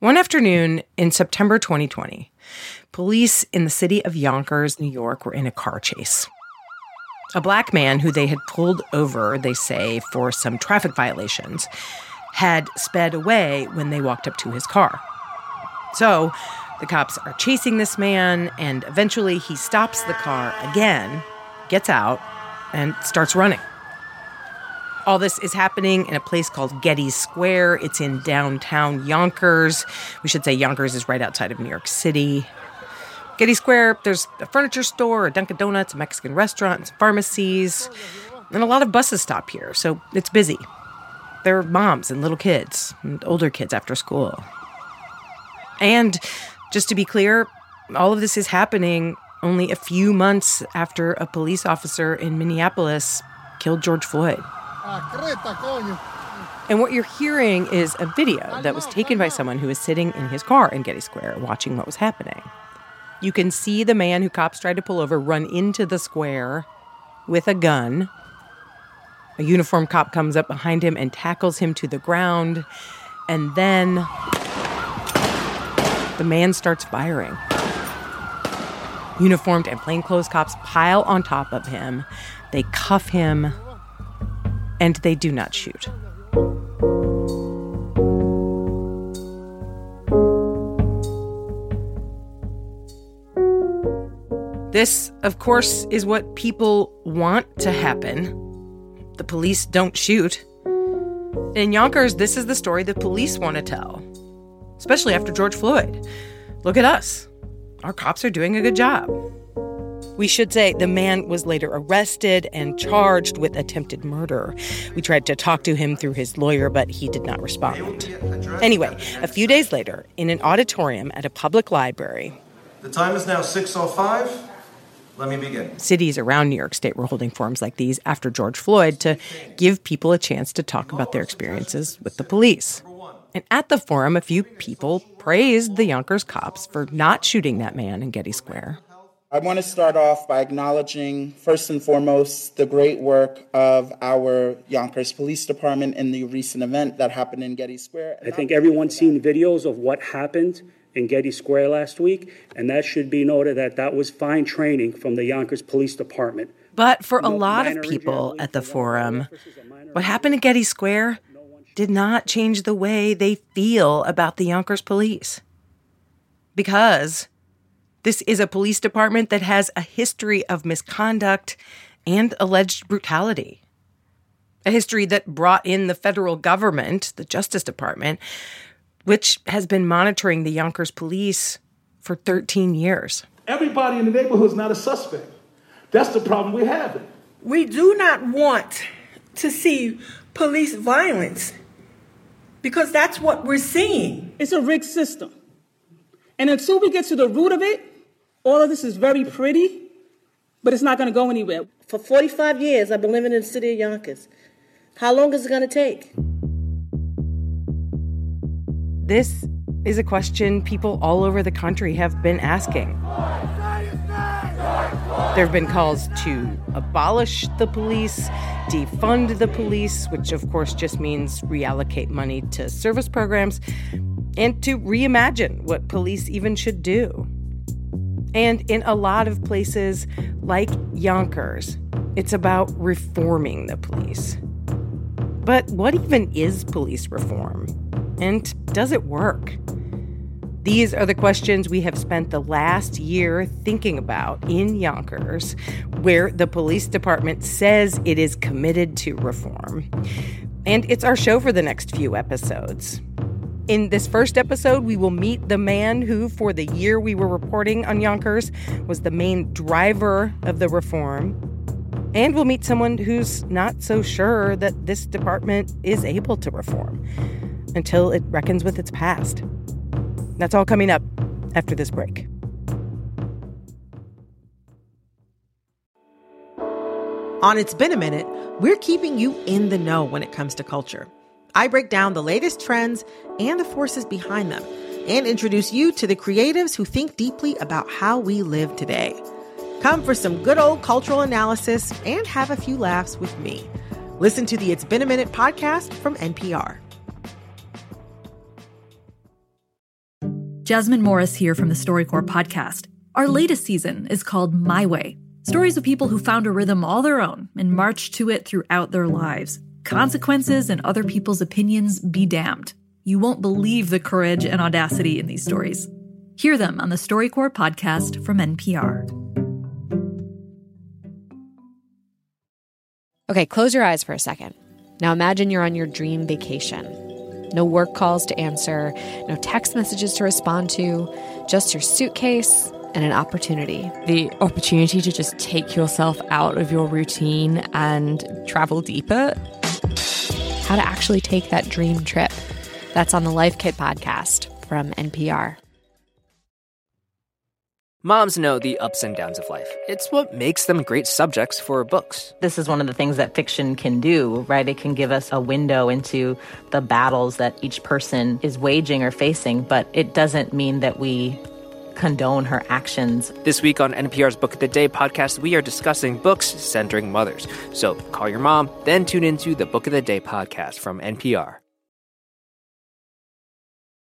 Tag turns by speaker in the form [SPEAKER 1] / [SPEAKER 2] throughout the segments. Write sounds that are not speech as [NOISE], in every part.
[SPEAKER 1] One afternoon in September 2020, police in the city of Yonkers, New York, were in a car chase. A black man who they had pulled over, they say, for some traffic violations, had sped away when they walked up to his car. So the cops are chasing this man, and eventually he stops the car again, gets out, and starts running. All this is happening in a place called Getty Square. It's in downtown Yonkers. We should say Yonkers is right outside of New York City. Getty Square, there's a furniture store, a Dunkin' Donuts, a Mexican restaurant, some pharmacies, and a lot of buses stop here, so it's busy. There are moms and little kids, and older kids after school. And just to be clear, all of this is happening only a few months after a police officer in Minneapolis killed George Floyd. And what you're hearing is a video that was taken by someone who was sitting in his car in Getty Square watching what was happening. You can see the man who cops tried to pull over run into the square with a gun. A uniformed cop comes up behind him and tackles him to the ground. And then the man starts firing. Uniformed and plainclothes cops pile on top of him. They cuff him, and they do not shoot. This, of course, is what people want to happen. The police don't shoot. In Yonkers, this is the story the police want to tell, especially after George Floyd. Look at us. Our cops are doing a good job. We should say the man was later arrested and charged with attempted murder. We tried to talk to him through his lawyer, but he did not respond. Anyway, a few days later, in an auditorium at a public library,
[SPEAKER 2] The time is now 6.05. Let me begin.
[SPEAKER 1] cities around New York State were holding forums like these after George Floyd to give people a chance to talk about their experiences with the police. And at the forum, a few people praised the Yonkers cops for not shooting that man in Getty Square.
[SPEAKER 3] I want to start off by acknowledging, first and foremost, the great work of our Yonkers Police Department in the recent event that happened in Getty Square.
[SPEAKER 4] I think everyone's seen videos of what happened in Getty Square last week, and that should be noted that that was fine training from the Yonkers Police Department.
[SPEAKER 1] But for a lot of people at the forum,
[SPEAKER 4] versus a minor
[SPEAKER 1] what happened at Getty Square did not change the way they feel about the Yonkers police. Because this is a police department that has a history of misconduct and alleged brutality. A history that brought in the federal government, the Justice Department, which has been monitoring the Yonkers police for 13 years.
[SPEAKER 5] Everybody in the neighborhood is not a suspect. That's the problem we're having.
[SPEAKER 6] We do not want to see police violence because that's what we're seeing.
[SPEAKER 7] It's a rigged system. And until we get to the root of it, all of this is very pretty, but it's not going to go anywhere.
[SPEAKER 8] For 45 years, I've been living in the city of Yonkers. How long is it going to take?
[SPEAKER 1] This is a question people all over the country have been asking. There have been calls to abolish the police, defund the police, which of course just means reallocate money to service programs, and to reimagine what police even should do. And in a lot of places, like Yonkers, it's about reforming the police. But what even is police reform? And does it work? These are the questions we have spent the last year thinking about in Yonkers, where the police department says it is committed to reform. And it's our show for the next few episodes. In this first episode, we will meet the man who, for the year we were reporting on Yonkers, was the main driver of the reform. And we'll meet someone who's not so sure that this department is able to reform until it reckons with its past. That's all coming up after this break.
[SPEAKER 9] On It's Been a Minute, we're keeping you in the know when it comes to culture. I break down the latest trends and the forces behind them and introduce you to the creatives who think deeply about how we live today. Come for some good old cultural analysis and have a few laughs with me. Listen to the It's Been a Minute podcast from NPR.
[SPEAKER 10] Jasmine Morris here from the StoryCorps podcast. Our latest season is called My Way Stories of people who found a rhythm all their own and marched to it throughout their lives. Consequences and other people's opinions be damned. You won't believe the courage and audacity in these stories. Hear them on the StoryCorps podcast from NPR.
[SPEAKER 11] Okay, close your eyes for a second. Now imagine you're on your dream vacation. No work calls to answer, no text messages to respond to, just your suitcase and an opportunity.
[SPEAKER 12] The opportunity to just take yourself out of your routine and travel deeper.
[SPEAKER 11] How to actually take that dream trip. That's on the Life Kit podcast from NPR.
[SPEAKER 13] Moms know the ups and downs of life. It's what makes them great subjects for books.
[SPEAKER 14] This is one of the things that fiction can do, right? It can give us a window into the battles that each person is waging or facing, but it doesn't mean that we condone her actions.
[SPEAKER 13] This week on NPR's Book of the Day podcast, we are discussing books centering mothers. So call your mom, then tune into the Book of the Day podcast from NPR.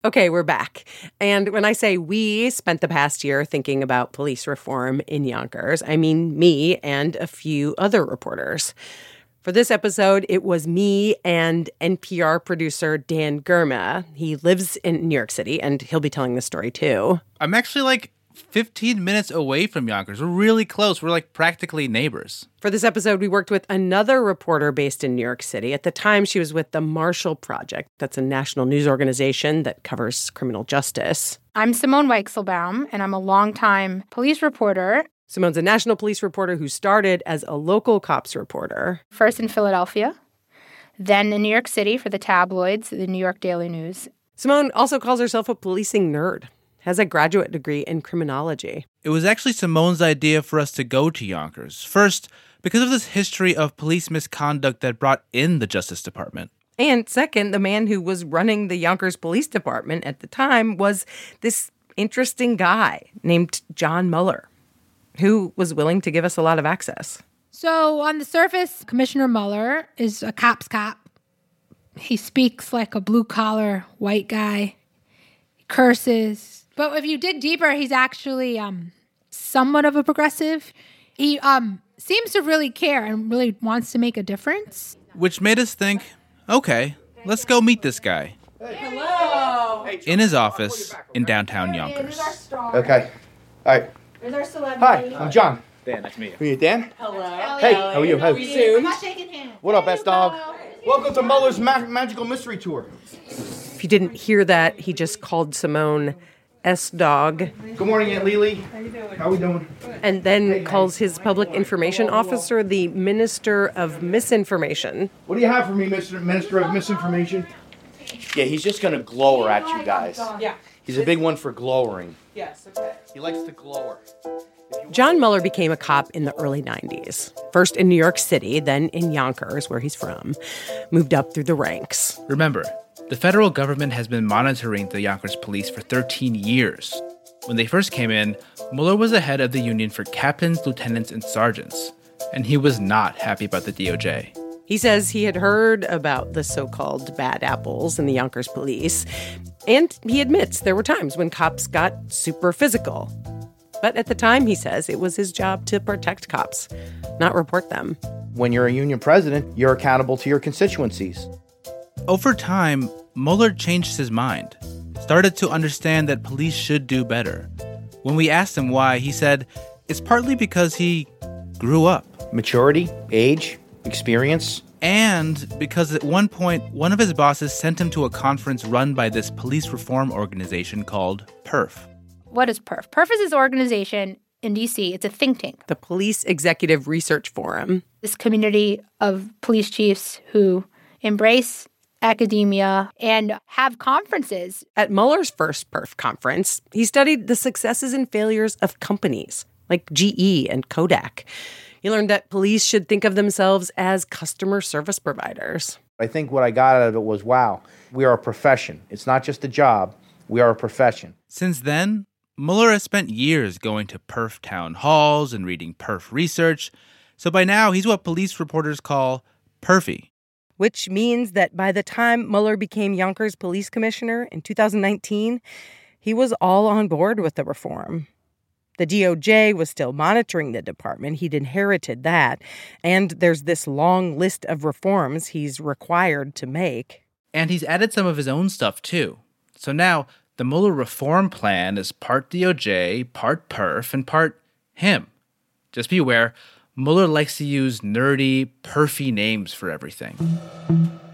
[SPEAKER 1] Okay, we're back. And when I say we spent the past year thinking about police reform in Yonkers, I mean me and a few other reporters. For this episode, it was me and NPR producer Dan Girma. He lives in New York City, and he'll be telling the story too.
[SPEAKER 15] I'm actually like 15 minutes away from Yonkers. We're really close. We're like practically neighbors.
[SPEAKER 1] For this episode, we worked with another reporter based in New York City. At the time, she was with the Marshall Project. That's a national news organization that covers criminal justice.
[SPEAKER 16] I'm Simone Weichselbaum, and I'm a longtime police reporter
[SPEAKER 1] Simone's a national police reporter who started as a local cops reporter.
[SPEAKER 16] First in Philadelphia, then in New York City for the tabloids, the New York Daily News.
[SPEAKER 1] Simone also calls herself a policing nerd, has a graduate degree in criminology.
[SPEAKER 15] It was actually Simone's idea for us to go to Yonkers. First, because of this history of police misconduct that brought in the Justice Department.
[SPEAKER 1] And second, the man who was running the Yonkers Police Department at the time was this interesting guy named John Mueller who was willing to give us a lot of access.
[SPEAKER 16] So, on the surface, Commissioner Mueller is a cop's cop. He speaks like a blue collar white guy. He curses. But if you dig deeper, he's actually um, somewhat of a progressive. He um, seems to really care and really wants to make a difference.
[SPEAKER 15] Which made us think okay, let's go meet this guy.
[SPEAKER 17] Hello.
[SPEAKER 15] In his office in downtown Yonkers.
[SPEAKER 17] Okay. All right.
[SPEAKER 16] There's our celebrity.
[SPEAKER 17] Hi, I'm John.
[SPEAKER 18] Dan, nice to meet you.
[SPEAKER 17] Who are you, Dan?
[SPEAKER 16] Hello.
[SPEAKER 17] Hey, how are you?
[SPEAKER 16] How are
[SPEAKER 17] you?
[SPEAKER 16] I'm not shaking hands.
[SPEAKER 17] What up, S Dog? Welcome to Mueller's Ma- Magical Mystery Tour.
[SPEAKER 1] If you didn't hear that, he just called Simone S Dog.
[SPEAKER 17] Good morning, Aunt Lily. How are you doing? How we doing?
[SPEAKER 1] And then calls his public information officer the Minister of Misinformation.
[SPEAKER 17] What do you have for me, Mr. Minister of Misinformation? Yeah, he's just gonna glower at you guys.
[SPEAKER 1] Yeah.
[SPEAKER 17] He's a big one for glowering.
[SPEAKER 1] Yes, okay.
[SPEAKER 17] He likes to glower.
[SPEAKER 1] John Mueller became a cop in the early 90s. First in New York City, then in Yonkers, where he's from. Moved up through the ranks.
[SPEAKER 15] Remember, the federal government has been monitoring the Yonkers police for 13 years. When they first came in, Mueller was the head of the union for captains, lieutenants, and sergeants, and he was not happy about the DOJ.
[SPEAKER 1] He says he had heard about the so called bad apples in the Yonkers police, and he admits there were times when cops got super physical. But at the time, he says it was his job to protect cops, not report them.
[SPEAKER 17] When you're a union president, you're accountable to your constituencies.
[SPEAKER 15] Over time, Mueller changed his mind, started to understand that police should do better. When we asked him why, he said it's partly because he grew up.
[SPEAKER 17] Maturity, age, experience.
[SPEAKER 15] And because at one point, one of his bosses sent him to a conference run by this police reform organization called PERF.
[SPEAKER 16] What is PERF? PERF is this organization in DC. It's a think tank.
[SPEAKER 1] The Police Executive Research Forum.
[SPEAKER 16] This community of police chiefs who embrace academia and have conferences.
[SPEAKER 1] At Mueller's first PERF conference, he studied the successes and failures of companies like GE and Kodak. He learned that police should think of themselves as customer service providers.
[SPEAKER 17] I think what I got out of it was wow, we are a profession. It's not just a job, we are a profession.
[SPEAKER 15] Since then, Mueller has spent years going to PERF town halls and reading PERF research, so by now he's what police reporters call perfy.
[SPEAKER 1] Which means that by the time Mueller became Yonkers police commissioner in 2019, he was all on board with the reform. The DOJ was still monitoring the department. He'd inherited that. And there's this long list of reforms he's required to make.
[SPEAKER 15] And he's added some of his own stuff too. So now the Mueller reform plan is part DOJ, part PERF, and part him. Just be aware, Mueller likes to use nerdy, perfy names for everything.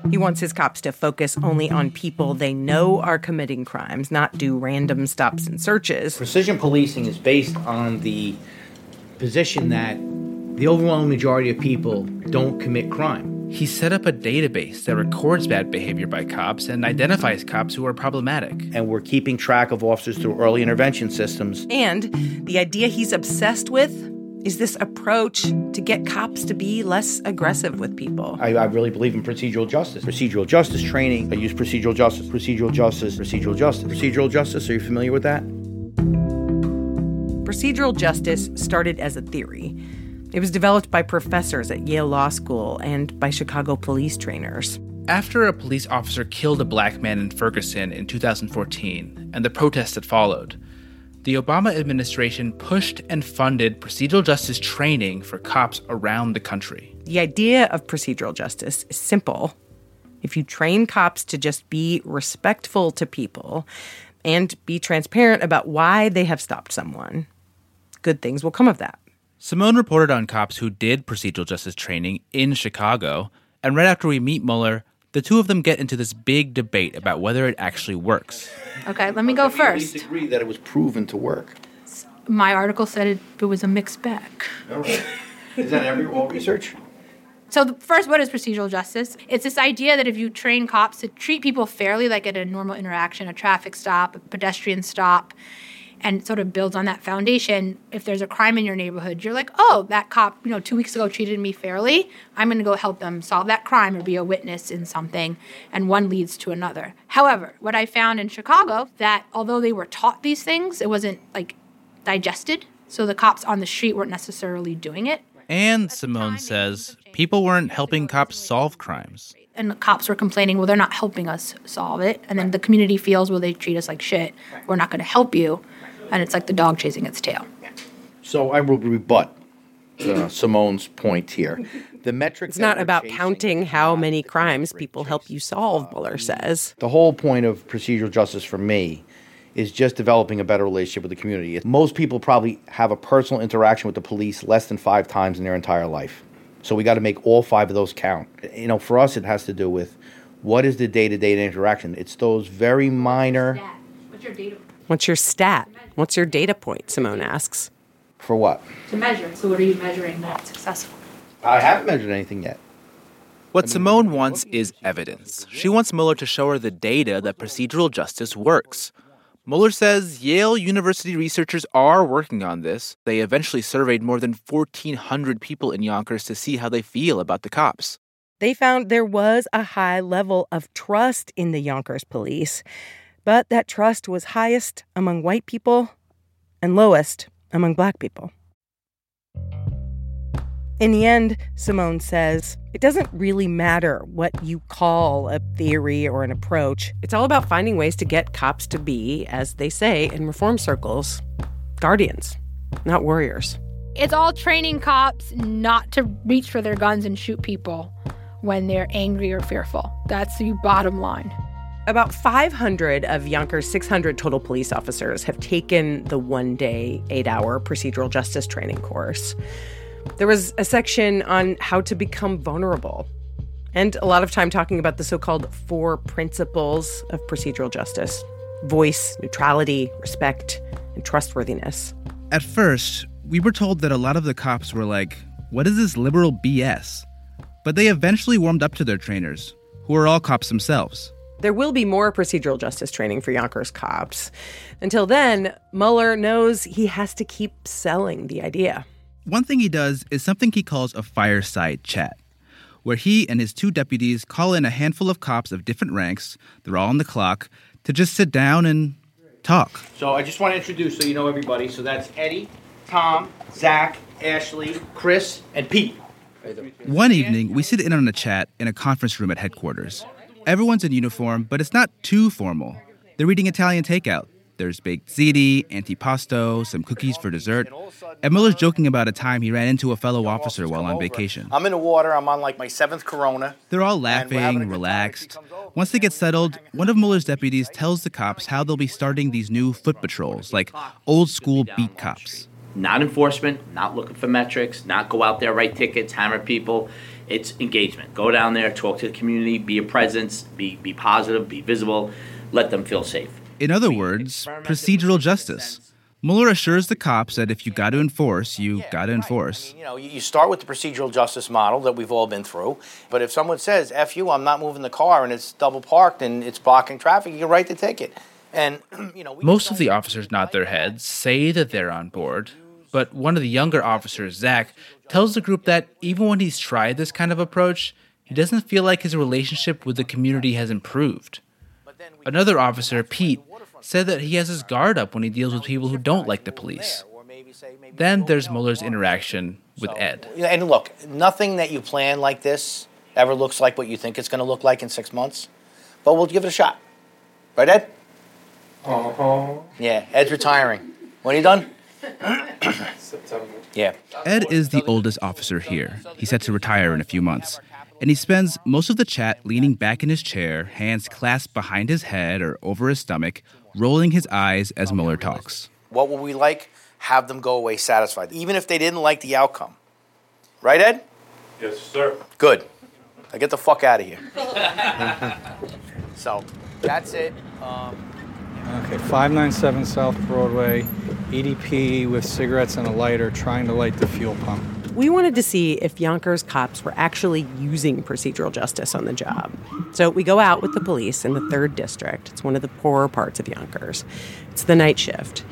[SPEAKER 1] He wants his cops to focus only on people they know are committing crimes, not do random stops and searches.
[SPEAKER 17] Precision policing is based on the position that the overwhelming majority of people don't commit crime.
[SPEAKER 15] He set up a database that records bad behavior by cops and identifies cops who are problematic.
[SPEAKER 17] And we're keeping track of officers through early intervention systems.
[SPEAKER 1] And the idea he's obsessed with is this approach to get cops to be less aggressive with people.
[SPEAKER 17] I, I, really believe in procedural justice. Procedural justice training. I use procedural justice, procedural justice, procedural justice. Procedural justice, are you familiar with that?
[SPEAKER 1] Procedural justice started as a theory. It was developed by professors at Yale Law School and by Chicago police trainers.
[SPEAKER 15] After a police officer killed a black man in Ferguson in 2014 and the protests that followed, the Obama administration pushed and funded procedural justice training for cops around the country.
[SPEAKER 1] The idea of procedural justice is simple. If you train cops to just be respectful to people and be transparent about why they have stopped someone, good things will come of that.
[SPEAKER 15] Simone reported on cops who did procedural justice training in Chicago, and right after we meet Mueller, the two of them get into this big debate about whether it actually works.
[SPEAKER 16] Okay, let me go first.
[SPEAKER 17] We agree that it was proven to work.
[SPEAKER 16] My article said it, it was a mixed bag.
[SPEAKER 17] All right. Is that every all research?
[SPEAKER 16] So, the, first, what is procedural justice? It's this idea that if you train cops to treat people fairly, like at a normal interaction, a traffic stop, a pedestrian stop, and sort of builds on that foundation. If there's a crime in your neighborhood, you're like, oh, that cop, you know, two weeks ago treated me fairly. I'm going to go help them solve that crime or be a witness in something. And one leads to another. However, what I found in Chicago that although they were taught these things, it wasn't like digested. So the cops on the street weren't necessarily doing it.
[SPEAKER 15] And Simone says people weren't helping cops solve crimes.
[SPEAKER 16] And the cops were complaining, well, they're not helping us solve it. And then the community feels, well, they treat us like shit. We're not going to help you and it's like the dog chasing its tail.
[SPEAKER 17] So I will rebut uh, Simone's point here. The metric.
[SPEAKER 1] It's not about counting how many crimes people help you solve, Mueller says.
[SPEAKER 17] The whole point of procedural justice for me is just developing a better relationship with the community. Most people probably have a personal interaction with the police less than five times in their entire life. So we got to make all five of those count. You know, for us, it has to do with what is the day to day interaction. It's those very minor.
[SPEAKER 16] What's your data?
[SPEAKER 1] What's your stat? What's your data point? Simone asks.
[SPEAKER 17] For what?
[SPEAKER 16] To measure. So, what are you measuring that's successful?
[SPEAKER 17] I haven't measured anything yet.
[SPEAKER 15] What Simone wants is evidence. She wants Mueller to show her the data that procedural justice works. Mueller says Yale University researchers are working on this. They eventually surveyed more than 1,400 people in Yonkers to see how they feel about the cops.
[SPEAKER 1] They found there was a high level of trust in the Yonkers police. But that trust was highest among white people and lowest among black people. In the end, Simone says, it doesn't really matter what you call a theory or an approach. It's all about finding ways to get cops to be, as they say in reform circles, guardians, not warriors.
[SPEAKER 16] It's all training cops not to reach for their guns and shoot people when they're angry or fearful. That's the bottom line.
[SPEAKER 1] About 500 of Yonkers' 600 total police officers have taken the one day, eight hour procedural justice training course. There was a section on how to become vulnerable, and a lot of time talking about the so called four principles of procedural justice voice, neutrality, respect, and trustworthiness.
[SPEAKER 15] At first, we were told that a lot of the cops were like, What is this liberal BS? But they eventually warmed up to their trainers, who are all cops themselves.
[SPEAKER 1] There will be more procedural justice training for Yonkers cops. Until then, Mueller knows he has to keep selling the idea.
[SPEAKER 15] One thing he does is something he calls a fireside chat, where he and his two deputies call in a handful of cops of different ranks, they're all on the clock, to just sit down and talk.
[SPEAKER 17] So I just want to introduce so you know everybody. So that's Eddie, Tom, Zach, Ashley, Chris, and Pete.
[SPEAKER 15] One evening, we sit in on a chat in a conference room at headquarters. Everyone's in uniform, but it's not too formal. They're eating Italian takeout. There's baked ziti, antipasto, some cookies for dessert. And Mueller's joking about a time he ran into a fellow officer while on vacation.
[SPEAKER 17] I'm in the water. I'm on like my seventh Corona.
[SPEAKER 15] They're all laughing, relaxed. Once they get settled, one of Mueller's deputies tells the cops how they'll be starting these new foot patrols, like old school beat cops.
[SPEAKER 18] Not enforcement, not looking for metrics, not go out there, write tickets, hammer people. It's engagement. Go down there, talk to the community, be a presence, be, be positive, be visible, let them feel safe.
[SPEAKER 15] In other words, procedural justice. Mueller assures the cops that if you got to enforce, you got to enforce.
[SPEAKER 17] You know, you you start with the procedural justice model that we've all been through. But if someone says, F you, I'm not moving the car and it's double parked and it's blocking traffic, you can write the ticket. And, [CLEARS THROAT] you know, we
[SPEAKER 15] Most of the officers nod their heads, say that they're on board. But one of the younger officers, Zach, tells the group that even when he's tried this kind of approach, he doesn't feel like his relationship with the community has improved. Another officer, Pete, said that he has his guard up when he deals with people who don't like the police. Then there's Mueller's interaction with Ed.
[SPEAKER 17] And look, nothing that you plan like this ever looks like what you think it's going to look like in six months. But we'll give it a shot. Right, Ed?
[SPEAKER 19] Uh-huh.
[SPEAKER 17] Yeah, Ed's retiring. When are you done?
[SPEAKER 19] September.
[SPEAKER 17] Yeah.
[SPEAKER 15] Ed is the oldest officer here. He's set to retire in a few months. And he spends most of the chat leaning back in his chair, hands clasped behind his head or over his stomach, rolling his eyes as Mueller talks.
[SPEAKER 17] What would we like? Have them go away satisfied, even if they didn't like the outcome. Right, Ed?
[SPEAKER 19] Yes, sir.
[SPEAKER 17] Good. Now get the fuck out of here. [LAUGHS] so, that's it. Um,
[SPEAKER 20] Okay, 597 South Broadway, EDP with cigarettes and a lighter trying to light the fuel pump.
[SPEAKER 1] We wanted to see if Yonkers cops were actually using procedural justice on the job. So we go out with the police in the 3rd District. It's one of the poorer parts of Yonkers. It's the night shift.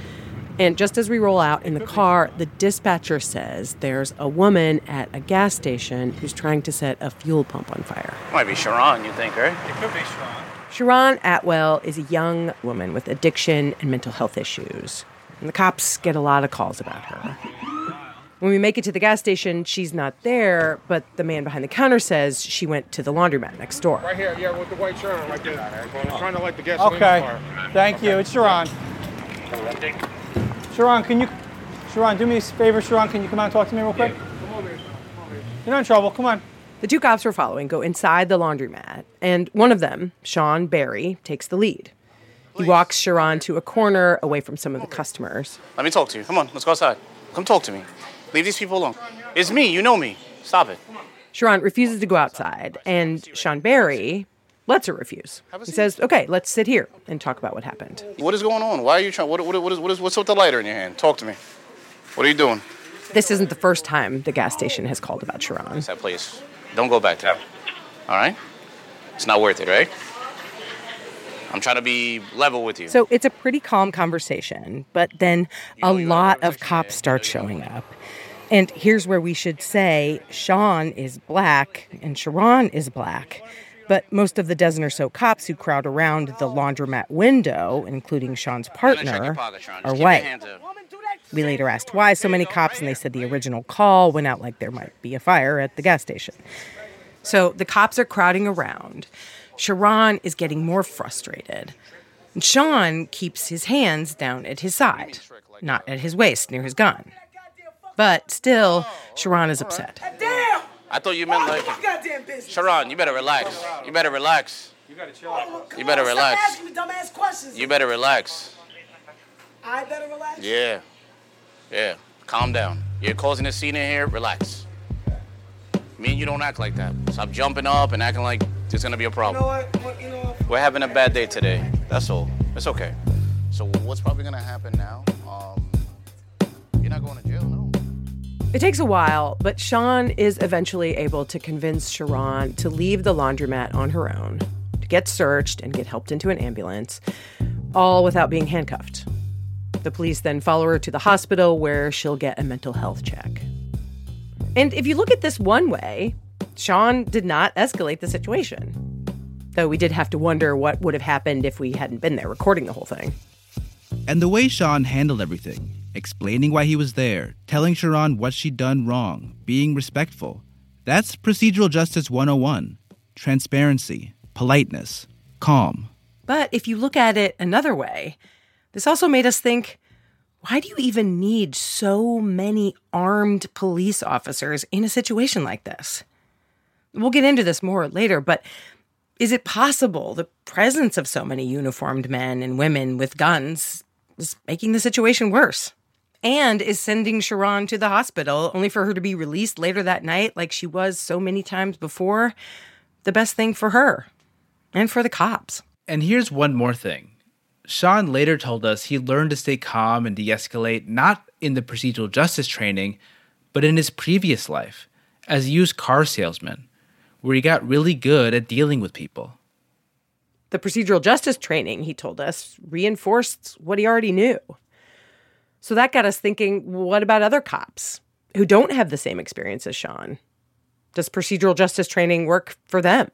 [SPEAKER 1] And just as we roll out in the car, the dispatcher says there's a woman at a gas station who's trying to set a fuel pump on fire.
[SPEAKER 21] Might be Sharon, you think, right?
[SPEAKER 19] It could be Sharon.
[SPEAKER 1] Sharon Atwell is a young woman with addiction and mental health issues. And the cops get a lot of calls about her. When we make it to the gas station, she's not there, but the man behind the counter says she went to the laundromat next door.
[SPEAKER 19] Right here, yeah, with the white shirt on, right there. I'm trying to light the gasoline
[SPEAKER 20] Okay,
[SPEAKER 19] car.
[SPEAKER 20] thank you. It's Sharon. Sharon, can you, Sharon, do me a favor, Sharon, can you come out and talk to me real quick? You're not in trouble, come on.
[SPEAKER 1] The two cops we're following go inside the laundromat, and one of them, Sean Barry, takes the lead. He walks Sharon to a corner away from some of the customers.
[SPEAKER 21] Let me talk to you. Come on, let's go outside. Come talk to me. Leave these people alone. It's me, you know me. Stop it.
[SPEAKER 1] Sharon refuses to go outside, and Sean Barry lets her refuse. He says, Okay, let's sit here and talk about what happened.
[SPEAKER 21] What is going on? Why are you trying? What, what, what is, what is, what's with the lighter in your hand? Talk to me. What are you doing?
[SPEAKER 1] This isn't the first time the gas station has called about Sharon.
[SPEAKER 21] That place. Don't go back there. All right? It's not worth it, right? I'm trying to be level with you.
[SPEAKER 1] So it's a pretty calm conversation, but then a lot of cops start showing up. And here's where we should say Sean is black and Sharon is black. But most of the dozen or so cops who crowd around the laundromat window, including Sean's partner, are white. We later asked why so many cops, and they said the original call went out like there might be a fire at the gas station. So the cops are crowding around. Sharon is getting more frustrated. And Sean keeps his hands down at his side, not at his waist near his gun. But still, Sharon is upset.
[SPEAKER 21] I thought you meant like. Sharon, you better relax. You better relax.
[SPEAKER 19] You gotta chill out.
[SPEAKER 21] You better relax.
[SPEAKER 8] asking me dumbass questions.
[SPEAKER 21] You better relax.
[SPEAKER 8] I better relax.
[SPEAKER 21] Yeah. Yeah. Calm down. You're causing a scene in here. Relax. Me and you don't act like that. Stop jumping up and acting like there's gonna be a
[SPEAKER 8] You
[SPEAKER 21] problem.
[SPEAKER 8] know what? What- You know what?
[SPEAKER 21] We're having a bad day today. That's all. It's okay. So what's probably gonna happen now? Um, you're not going to jail, no.
[SPEAKER 1] It takes a while, but Sean is eventually able to convince Sharon to leave the laundromat on her own, to get searched and get helped into an ambulance, all without being handcuffed. The police then follow her to the hospital where she'll get a mental health check. And if you look at this one way, Sean did not escalate the situation. Though we did have to wonder what would have happened if we hadn't been there recording the whole thing.
[SPEAKER 15] And the way Sean handled everything, explaining why he was there, telling Sharon what she'd done wrong, being respectful, that's procedural justice 101 transparency, politeness, calm.
[SPEAKER 1] But if you look at it another way, this also made us think why do you even need so many armed police officers in a situation like this? We'll get into this more later, but is it possible the presence of so many uniformed men and women with guns is making the situation worse? And is sending Sharon to the hospital only for her to be released later that night, like she was so many times before, the best thing for her and for the cops.
[SPEAKER 15] And here's one more thing. Sean later told us he learned to stay calm and de escalate not in the procedural justice training, but in his previous life as a used car salesman, where he got really good at dealing with people.
[SPEAKER 1] The procedural justice training, he told us, reinforced what he already knew. So that got us thinking what about other cops who don't have the same experience as Sean? Does procedural justice training work for them?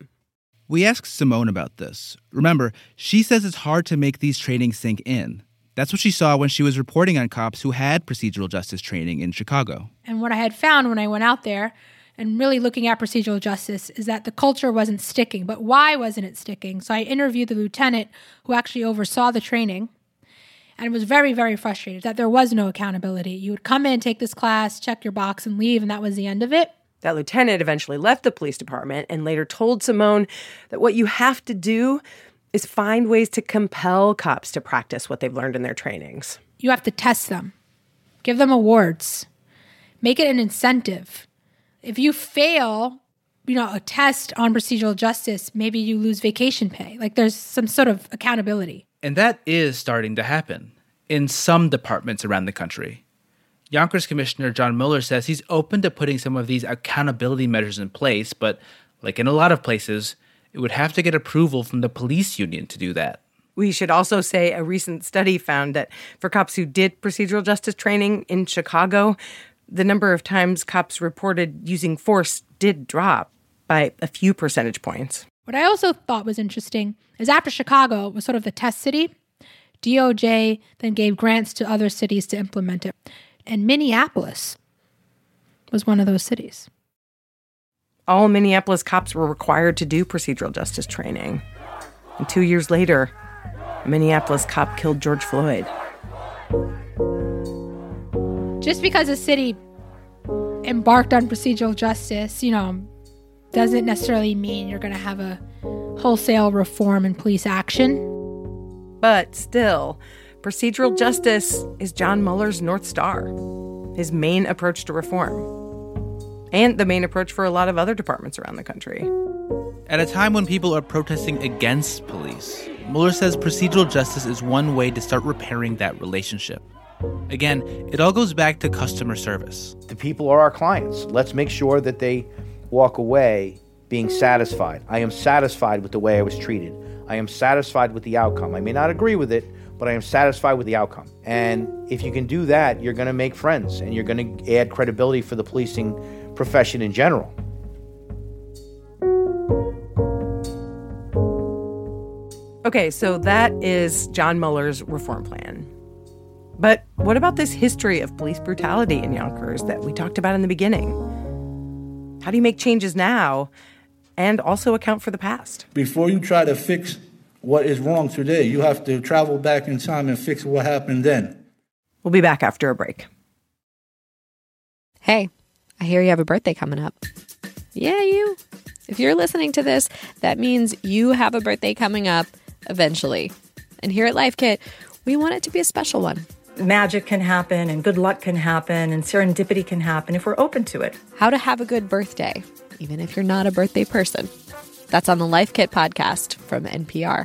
[SPEAKER 15] We asked Simone about this. Remember, she says it's hard to make these trainings sink in. That's what she saw when she was reporting on cops who had procedural justice training in Chicago.
[SPEAKER 16] And what I had found when I went out there and really looking at procedural justice is that the culture wasn't sticking. But why wasn't it sticking? So I interviewed the lieutenant who actually oversaw the training and was very, very frustrated that there was no accountability. You would come in, take this class, check your box, and leave, and that was the end of it.
[SPEAKER 1] That lieutenant eventually left the police department and later told Simone that what you have to do is find ways to compel cops to practice what they've learned in their trainings.
[SPEAKER 16] You have to test them, give them awards, make it an incentive. If you fail, you know, a test on procedural justice, maybe you lose vacation pay. Like there's some sort of accountability.
[SPEAKER 15] And that is starting to happen in some departments around the country. Yonkers Commissioner John Mueller says he's open to putting some of these accountability measures in place, but like in a lot of places, it would have to get approval from the police union to do that.
[SPEAKER 1] We should also say a recent study found that for cops who did procedural justice training in Chicago, the number of times cops reported using force did drop by a few percentage points.
[SPEAKER 16] What I also thought was interesting is after Chicago was sort of the test city, DOJ then gave grants to other cities to implement it. And Minneapolis was one of those cities.
[SPEAKER 1] All Minneapolis cops were required to do procedural justice training. And two years later, a Minneapolis cop killed George Floyd.
[SPEAKER 16] Just because a city embarked on procedural justice, you know, doesn't necessarily mean you're going to have a wholesale reform in police action.
[SPEAKER 1] But still, procedural justice is John Mueller's North Star, his main approach to reform, and the main approach for a lot of other departments around the country.
[SPEAKER 15] At a time when people are protesting against police, Mueller says procedural justice is one way to start repairing that relationship. Again, it all goes back to customer service.
[SPEAKER 17] The people are our clients. Let's make sure that they walk away being satisfied. I am satisfied with the way I was treated. I am satisfied with the outcome. I may not agree with it, but I am satisfied with the outcome. And if you can do that, you're going to make friends and you're going to add credibility for the policing profession in general.
[SPEAKER 1] Okay, so that is John Mueller's reform plan. But what about this history of police brutality in Yonkers that we talked about in the beginning? How do you make changes now and also account for the past?
[SPEAKER 5] Before you try to fix what is wrong today, you have to travel back in time and fix what happened then.
[SPEAKER 1] We'll be back after a break.
[SPEAKER 11] Hey, I hear you have a birthday coming up. Yeah, you. If you're listening to this, that means you have a birthday coming up eventually. And here at Life Kit, we want it to be a special one.
[SPEAKER 22] Magic can happen, and good luck can happen, and serendipity can happen if we're open to it.
[SPEAKER 11] How to have a good birthday, even if you're not a birthday person. That's on the Life Kit podcast from NPR.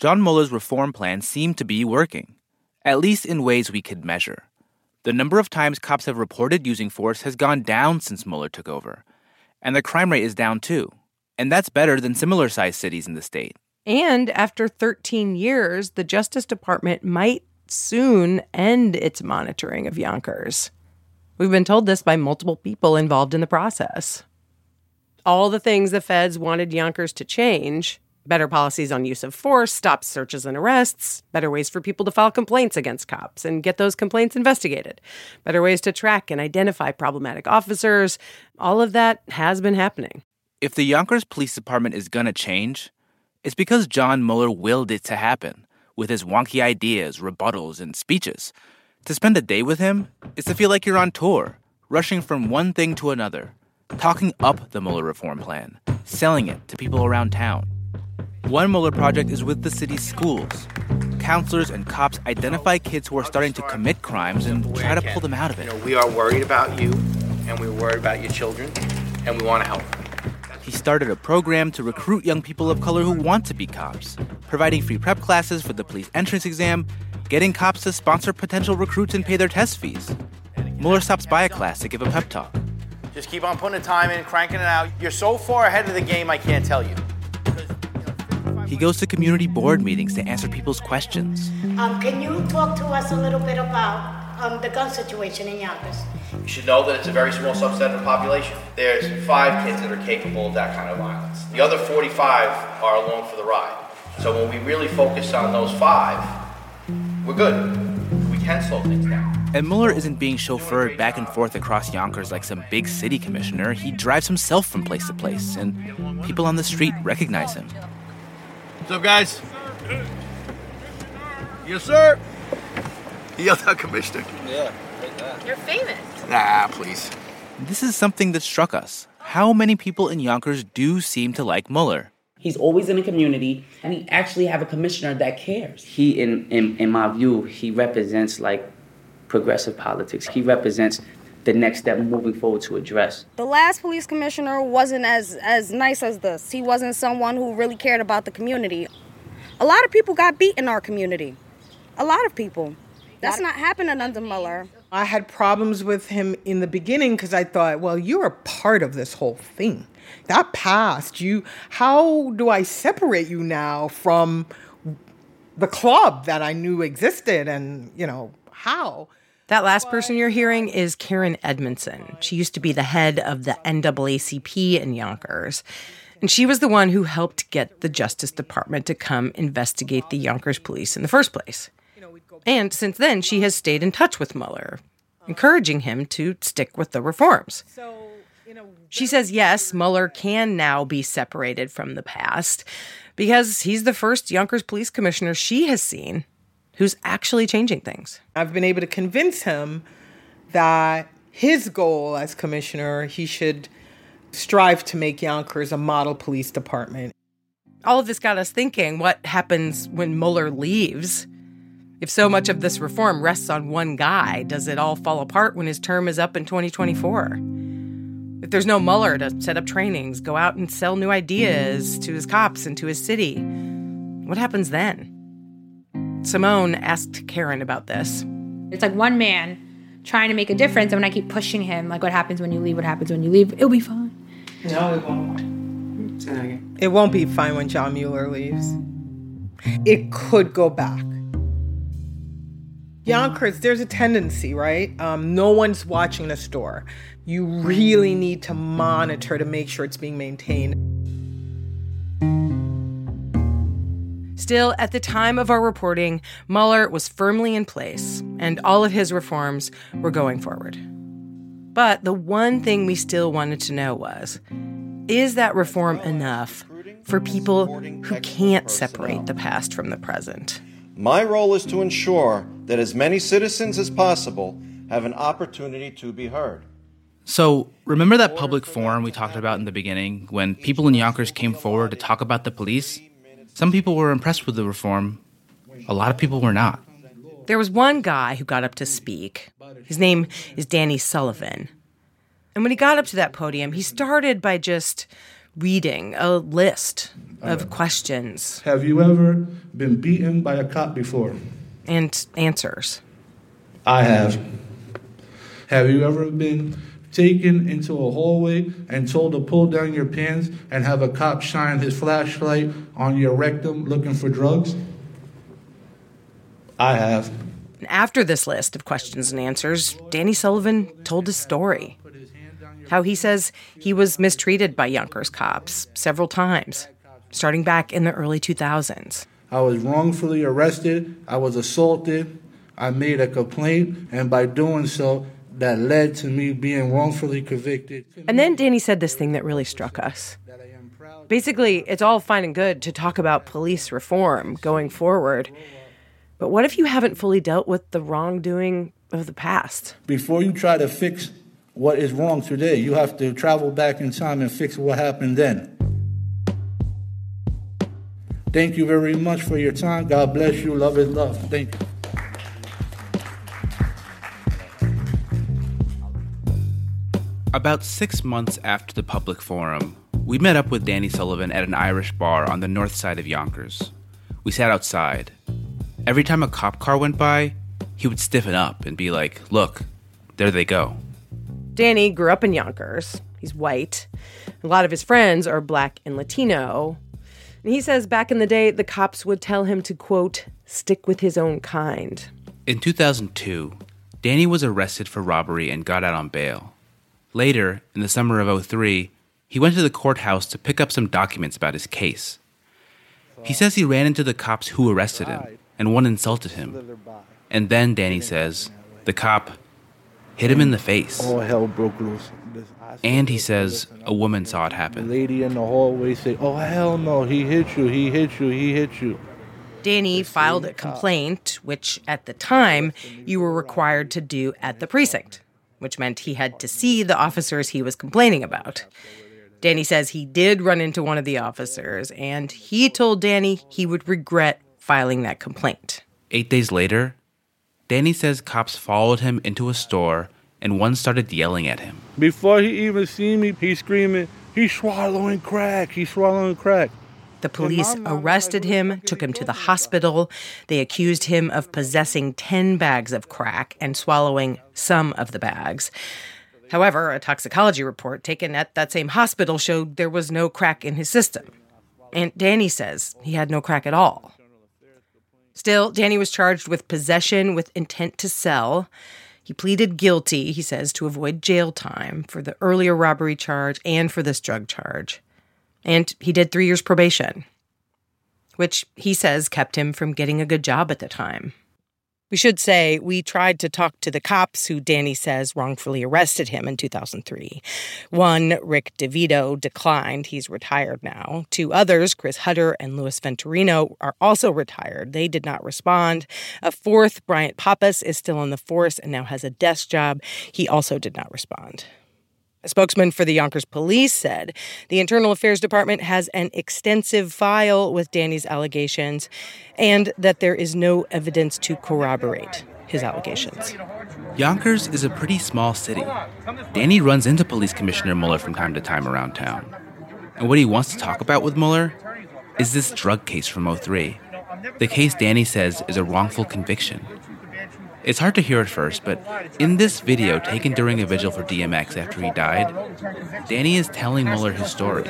[SPEAKER 15] John Mueller's reform plan seemed to be working, at least in ways we could measure. The number of times cops have reported using force has gone down since Mueller took over, and the crime rate is down too. And that's better than similar sized cities in the state.
[SPEAKER 1] And after 13 years, the Justice Department might soon end its monitoring of Yonkers. We've been told this by multiple people involved in the process. All the things the feds wanted Yonkers to change better policies on use of force, stop searches and arrests, better ways for people to file complaints against cops and get those complaints investigated, better ways to track and identify problematic officers. All of that has been happening.
[SPEAKER 15] If the Yonkers Police Department is gonna change, it's because John Mueller willed it to happen with his wonky ideas, rebuttals, and speeches. To spend a day with him is to feel like you're on tour, rushing from one thing to another, talking up the Mueller reform plan, selling it to people around town. One Mueller project is with the city's schools. Counselors and cops identify kids who are starting to commit crimes and try to pull them out of it.
[SPEAKER 17] You know, we are worried about you, and we're worried about your children, and we want to help.
[SPEAKER 15] He started a program to recruit young people of color who want to be cops, providing free prep classes for the police entrance exam, getting cops to sponsor potential recruits and pay their test fees. Mueller stops by a class to give a pep talk.
[SPEAKER 17] Just keep on putting the time in, cranking it out. You're so far ahead of the game, I can't tell you.
[SPEAKER 15] He goes to community board meetings to answer people's questions.
[SPEAKER 23] Um, can you talk to us a little bit about um, the gun situation in Yonkers?
[SPEAKER 17] You should know that it's a very small subset of the population. There's five kids that are capable of that kind of violence. The other 45 are along for the ride. So when we really focus on those five, we're good. We can slow things down.
[SPEAKER 15] And Mueller isn't being chauffeured back and forth across Yonkers like some big city commissioner. He drives himself from place to place, and people on the street recognize him.
[SPEAKER 17] What's up, guys? Yes, sir. He yelled out, Commissioner. Yeah,
[SPEAKER 23] You're famous.
[SPEAKER 17] Nah, please.
[SPEAKER 15] This is something that struck us. How many people in Yonkers do seem to like Mueller?
[SPEAKER 24] He's always in the community, and he actually have a commissioner that cares. He, in, in, in my view, he represents like progressive politics. He represents the next step moving forward to address.
[SPEAKER 25] The last police commissioner wasn't as as nice as this. He wasn't someone who really cared about the community. A lot of people got beat in our community. A lot of people. That's not happening under Mueller.
[SPEAKER 26] I had problems with him in the beginning because I thought, well, you're a part of this whole thing. That passed. You how do I separate you now from the club that I knew existed and, you know, how?
[SPEAKER 1] That last person you're hearing is Karen Edmondson. She used to be the head of the NAACP in Yonkers. And she was the one who helped get the Justice Department to come investigate the Yonkers police in the first place. And since then, she has stayed in touch with Mueller, encouraging him to stick with the reforms. She says, yes, Mueller can now be separated from the past because he's the first Yonkers police commissioner she has seen who's actually changing things.
[SPEAKER 26] I've been able to convince him that his goal as commissioner, he should strive to make Yonkers a model police department.
[SPEAKER 1] All of this got us thinking what happens when Mueller leaves? If so much of this reform rests on one guy, does it all fall apart when his term is up in 2024? If there's no Mueller to set up trainings, go out and sell new ideas to his cops and to his city, what happens then? Simone asked Karen about this.
[SPEAKER 16] It's like one man trying to make a difference, and when I keep pushing him, like, what happens when you leave? What happens when you leave? It'll be fine.
[SPEAKER 26] No, it won't. It won't be fine when John Mueller leaves. It could go back. Yonkers, there's a tendency, right? Um, no one's watching the store. You really need to monitor to make sure it's being maintained.
[SPEAKER 1] Still, at the time of our reporting, Mueller was firmly in place, and all of his reforms were going forward. But the one thing we still wanted to know was is that reform enough for people who can't separate the past from the present?
[SPEAKER 27] My role is to ensure that as many citizens as possible have an opportunity to be heard.
[SPEAKER 15] So, remember that public forum we talked about in the beginning when people in Yonkers came forward to talk about the police? Some people were impressed with the reform, a lot of people were not.
[SPEAKER 1] There was one guy who got up to speak. His name is Danny Sullivan. And when he got up to that podium, he started by just reading a list of uh, questions
[SPEAKER 5] Have you ever been beaten by a cop before?
[SPEAKER 1] and answers.
[SPEAKER 5] I have. Have you ever been taken into a hallway and told to pull down your pants and have a cop shine his flashlight on your rectum looking for drugs? I have.
[SPEAKER 1] After this list of questions and answers, Danny Sullivan told his story. How he says he was mistreated by Yonkers cops several times, starting back in the early 2000s.
[SPEAKER 5] I was wrongfully arrested. I was assaulted. I made a complaint, and by doing so, that led to me being wrongfully convicted.
[SPEAKER 1] And then Danny said this thing that really struck us. Basically, it's all fine and good to talk about police reform going forward. But what if you haven't fully dealt with the wrongdoing of the past?
[SPEAKER 5] Before you try to fix what is wrong today, you have to travel back in time and fix what happened then. Thank you very much for your time. God bless you. Love is love. Thank you.
[SPEAKER 15] About six months after the public forum, we met up with Danny Sullivan at an Irish bar on the north side of Yonkers. We sat outside. Every time a cop car went by, he would stiffen up and be like, Look, there they go.
[SPEAKER 1] Danny grew up in Yonkers. He's white. A lot of his friends are black and Latino. And he says back in the day, the cops would tell him to, quote, stick with his own kind.
[SPEAKER 15] In 2002, Danny was arrested for robbery and got out on bail. Later, in the summer of 03, he went to the courthouse to pick up some documents about his case. He says he ran into the cops who arrested him, and one insulted him. And then, Danny says, the cop hit him in the face.
[SPEAKER 5] All hell broke loose.
[SPEAKER 15] And he says a woman saw it
[SPEAKER 5] The
[SPEAKER 15] happen.
[SPEAKER 5] lady in the hallway said, Oh, hell no, he hit you, he hit you, he hit you.
[SPEAKER 1] Danny filed a complaint, which at the time you were required to do at the precinct, which meant he had to see the officers he was complaining about. Danny says he did run into one of the officers, and he told Danny he would regret filing that complaint.
[SPEAKER 15] Eight days later, Danny says cops followed him into a store and one started yelling at him.
[SPEAKER 5] Before he even seen me, he's screaming, He's swallowing crack, he's swallowing crack.
[SPEAKER 1] The police arrested him, took him to the hospital. They accused him of possessing 10 bags of crack and swallowing some of the bags. However, a toxicology report taken at that same hospital showed there was no crack in his system. And Danny says he had no crack at all. Still, Danny was charged with possession with intent to sell. He pleaded guilty, he says, to avoid jail time for the earlier robbery charge and for this drug charge. And he did three years probation, which he says kept him from getting a good job at the time. We should say we tried to talk to the cops who Danny says wrongfully arrested him in 2003. One, Rick DeVito, declined. He's retired now. Two others, Chris Hutter and Louis Venturino, are also retired. They did not respond. A fourth, Bryant Pappas, is still on the force and now has a desk job. He also did not respond. A spokesman for the Yonkers police said the Internal Affairs Department has an extensive file with Danny's allegations and that there is no evidence to corroborate his allegations.
[SPEAKER 15] Yonkers is a pretty small city. Danny runs into Police Commissioner Mueller from time to time around town. And what he wants to talk about with Mueller is this drug case from 03. The case Danny says is a wrongful conviction. It's hard to hear at first, but in this video taken during a vigil for DMX after he died, Danny is telling Mueller his story.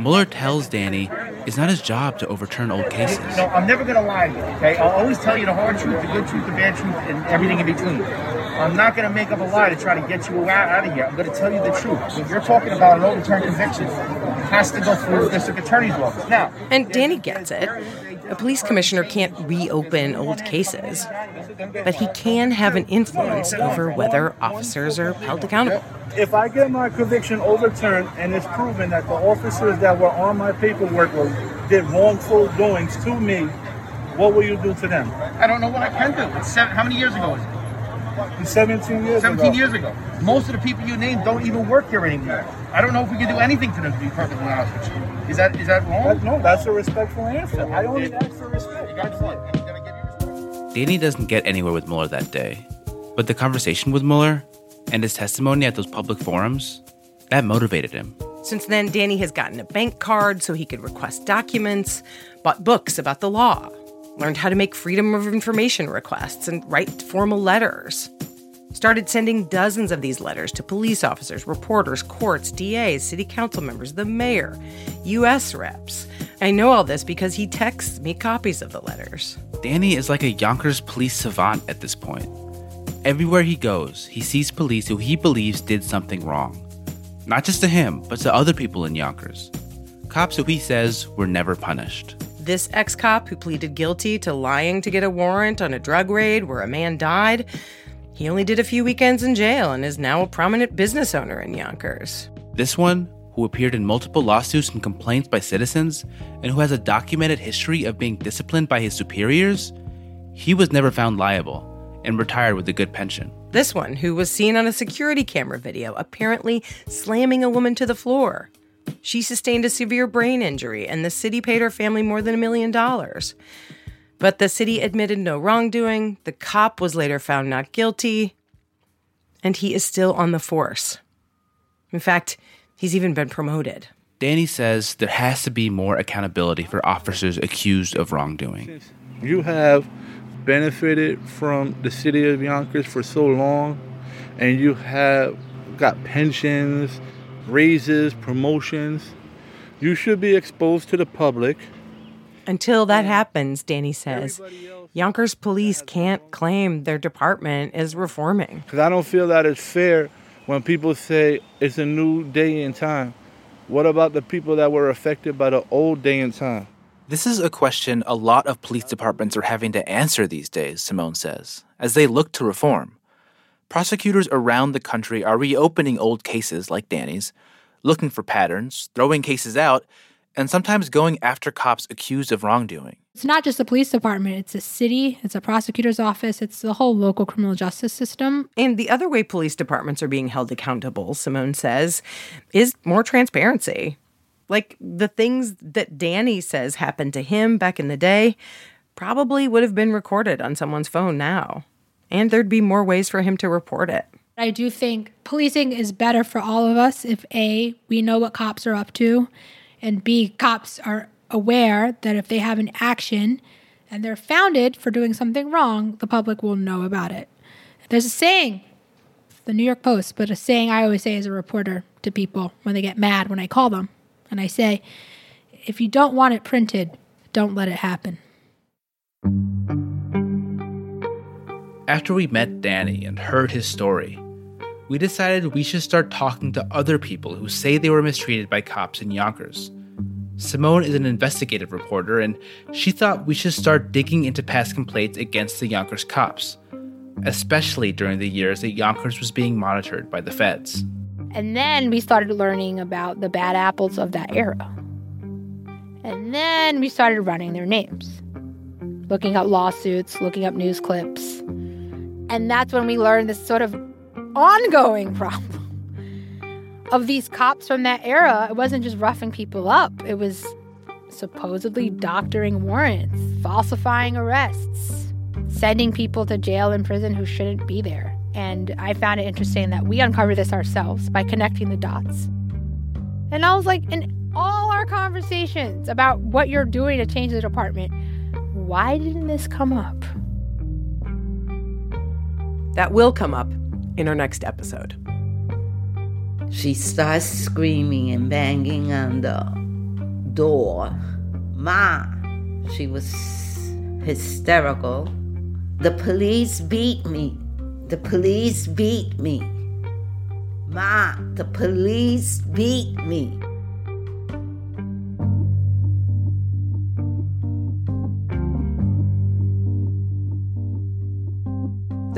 [SPEAKER 15] Mueller tells Danny it's not his job to overturn old cases.
[SPEAKER 23] No, I'm never going to lie to you, okay? I'll always tell you the hard truth, the good truth, the bad truth, and everything in between. I'm not going to make up a lie to try to get you out, out of here. I'm going to tell you the truth. If you're talking about an overturned conviction, it has to go through the district attorney's office. Now,
[SPEAKER 1] And Danny gets it. A police commissioner can't reopen old cases, but he can have an influence over whether officers are held accountable.
[SPEAKER 28] If I get my conviction overturned and it's proven that the officers that were on my paperwork were, did wrongful doings to me, what will you do to them?
[SPEAKER 23] I don't know what I can do. It's seven, how many years ago is it?
[SPEAKER 28] 17 years
[SPEAKER 23] 17
[SPEAKER 28] ago.
[SPEAKER 23] years ago. Most of the people you named don't even work here anymore. I don't know if we can do anything to them, to be perfectly honest with you. Is that is that wrong?
[SPEAKER 28] That- no, that's a respectful answer. I only ask for respect. That's it.
[SPEAKER 15] Danny doesn't get anywhere with Mueller that day, but the conversation with Mueller and his testimony at those public forums, that motivated him.
[SPEAKER 1] Since then, Danny has gotten a bank card so he could request documents, bought books about the law, learned how to make Freedom of Information requests and write formal letters. Started sending dozens of these letters to police officers, reporters, courts, DAs, city council members, the mayor, US reps. I know all this because he texts me copies of the letters.
[SPEAKER 15] Danny is like a Yonkers police savant at this point. Everywhere he goes, he sees police who he believes did something wrong. Not just to him, but to other people in Yonkers. Cops who he says were never punished.
[SPEAKER 1] This ex cop who pleaded guilty to lying to get a warrant on a drug raid where a man died, he only did a few weekends in jail and is now a prominent business owner in Yonkers.
[SPEAKER 15] This one, who appeared in multiple lawsuits and complaints by citizens, and who has a documented history of being disciplined by his superiors, he was never found liable and retired with a good pension.
[SPEAKER 1] This one, who was seen on a security camera video, apparently slamming a woman to the floor. She sustained a severe brain injury, and the city paid her family more than a million dollars. But the city admitted no wrongdoing. The cop was later found not guilty, and he is still on the force. In fact, he's even been promoted.
[SPEAKER 15] Danny says there has to be more accountability for officers accused of wrongdoing.
[SPEAKER 5] You have benefited from the city of Yonkers for so long, and you have got pensions, raises, promotions. You should be exposed to the public.
[SPEAKER 1] Until that happens, Danny says, Yonkers police can't claim their department is reforming.
[SPEAKER 5] Because I don't feel that it's fair when people say it's a new day and time. What about the people that were affected by the old day and time?
[SPEAKER 15] This is a question a lot of police departments are having to answer these days, Simone says, as they look to reform. Prosecutors around the country are reopening old cases like Danny's, looking for patterns, throwing cases out, and sometimes going after cops accused of wrongdoing.
[SPEAKER 16] It's not just the police department, it's a city, it's a prosecutor's office, it's the whole local criminal justice system.
[SPEAKER 1] And the other way police departments are being held accountable, Simone says, is more transparency. Like the things that Danny says happened to him back in the day probably would have been recorded on someone's phone now. And there'd be more ways for him to report it.
[SPEAKER 16] I do think policing is better for all of us if A, we know what cops are up to, and B, cops are aware that if they have an action and they're founded for doing something wrong, the public will know about it. There's a saying, the New York Post, but a saying I always say as a reporter to people when they get mad when I call them. And I say, if you don't want it printed, don't let it happen.
[SPEAKER 29] After we met Danny and heard his story, we decided we should start talking to other people who say they were mistreated by cops in Yonkers. Simone is an investigative reporter, and she thought we should start digging into past complaints against the Yonkers cops, especially during the years that Yonkers was being monitored by the feds.
[SPEAKER 16] And then we started learning about the bad apples of that era. And then we started running their names, looking up lawsuits, looking up news clips. And that's when we learned this sort of ongoing problem of these cops from that era. It wasn't just roughing people up, it was supposedly doctoring warrants, falsifying arrests, sending people to jail and prison who shouldn't be there. And I found it interesting that we uncovered this ourselves by connecting the dots. And I was like, in all our conversations about what you're doing to change the department, why didn't this come up?
[SPEAKER 1] That will come up in our next episode.
[SPEAKER 30] She starts screaming and banging on the door. Ma! She was hysterical. The police beat me. The police beat me. Ma, the police beat me.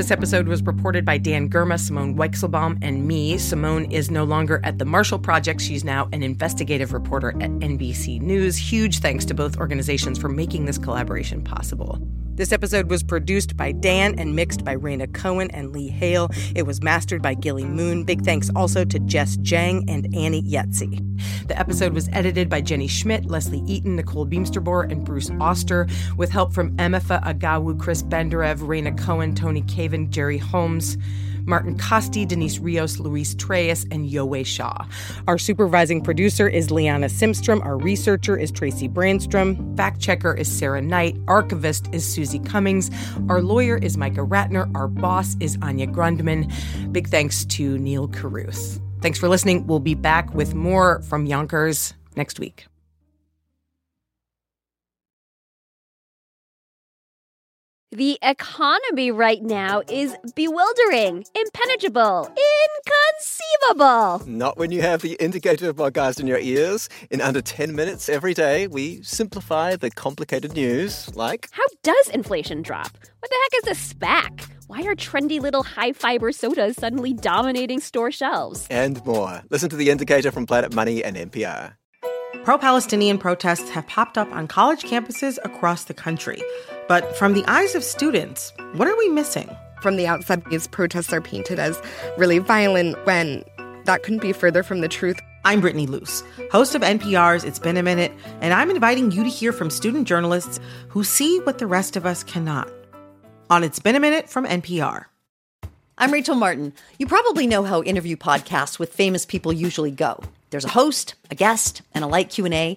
[SPEAKER 1] This episode was reported by Dan Girma, Simone Weichselbaum, and me. Simone is no longer at the Marshall Project. She's now an investigative reporter at NBC News. Huge thanks to both organizations for making this collaboration possible. This episode was produced by Dan and mixed by Raina Cohen and Lee Hale. It was mastered by Gilly Moon. Big thanks also to Jess Jiang and Annie Yetzi. The episode was edited by Jenny Schmidt, Leslie Eaton, Nicole Beemsterboer, and Bruce Auster, with help from Emefa Agawu, Chris Benderev, Raina Cohen, Tony Cavin, Gerry Holmes. Martin Costi, Denise Rios, Luis Trelles, and Yowei Shaw. Our supervising producer is Liana Simstrom. Our researcher is Tracy Brandstrom. Fact checker is Sarah Knight. Archivist is Susie Cummings. Our lawyer is Micah Ratner. Our boss is Anya Grundmann. Big thanks to Neal Carruth. Thanks for listening. We'll be back with more from Yonkers next week.
[SPEAKER 31] The economy right now is bewildering, impenetrable, inconceivable.
[SPEAKER 32] Not when you have the Indicator podcast in your ears. In under 10 minutes every day, we simplify the complicated news like
[SPEAKER 31] How does inflation drop? What the heck is a SPAC? Why are trendy little high fiber sodas suddenly dominating store shelves?
[SPEAKER 32] and more. Listen to the Indicator from Planet Money and NPR.
[SPEAKER 9] Pro Palestinian protests have popped up on college campuses across the country. But from the eyes of students, what are we missing?
[SPEAKER 33] From the outside, these protests are painted as really violent when that couldn't be further from the truth.
[SPEAKER 9] I'm Brittany Luce, host of NPR's It's Been a Minute, and I'm inviting you to hear from student journalists who see what the rest of us cannot. On It's Been a Minute from NPR.
[SPEAKER 34] I'm Rachel Martin. You probably know how interview podcasts with famous people usually go. There's a host, a guest, and a light Q&A.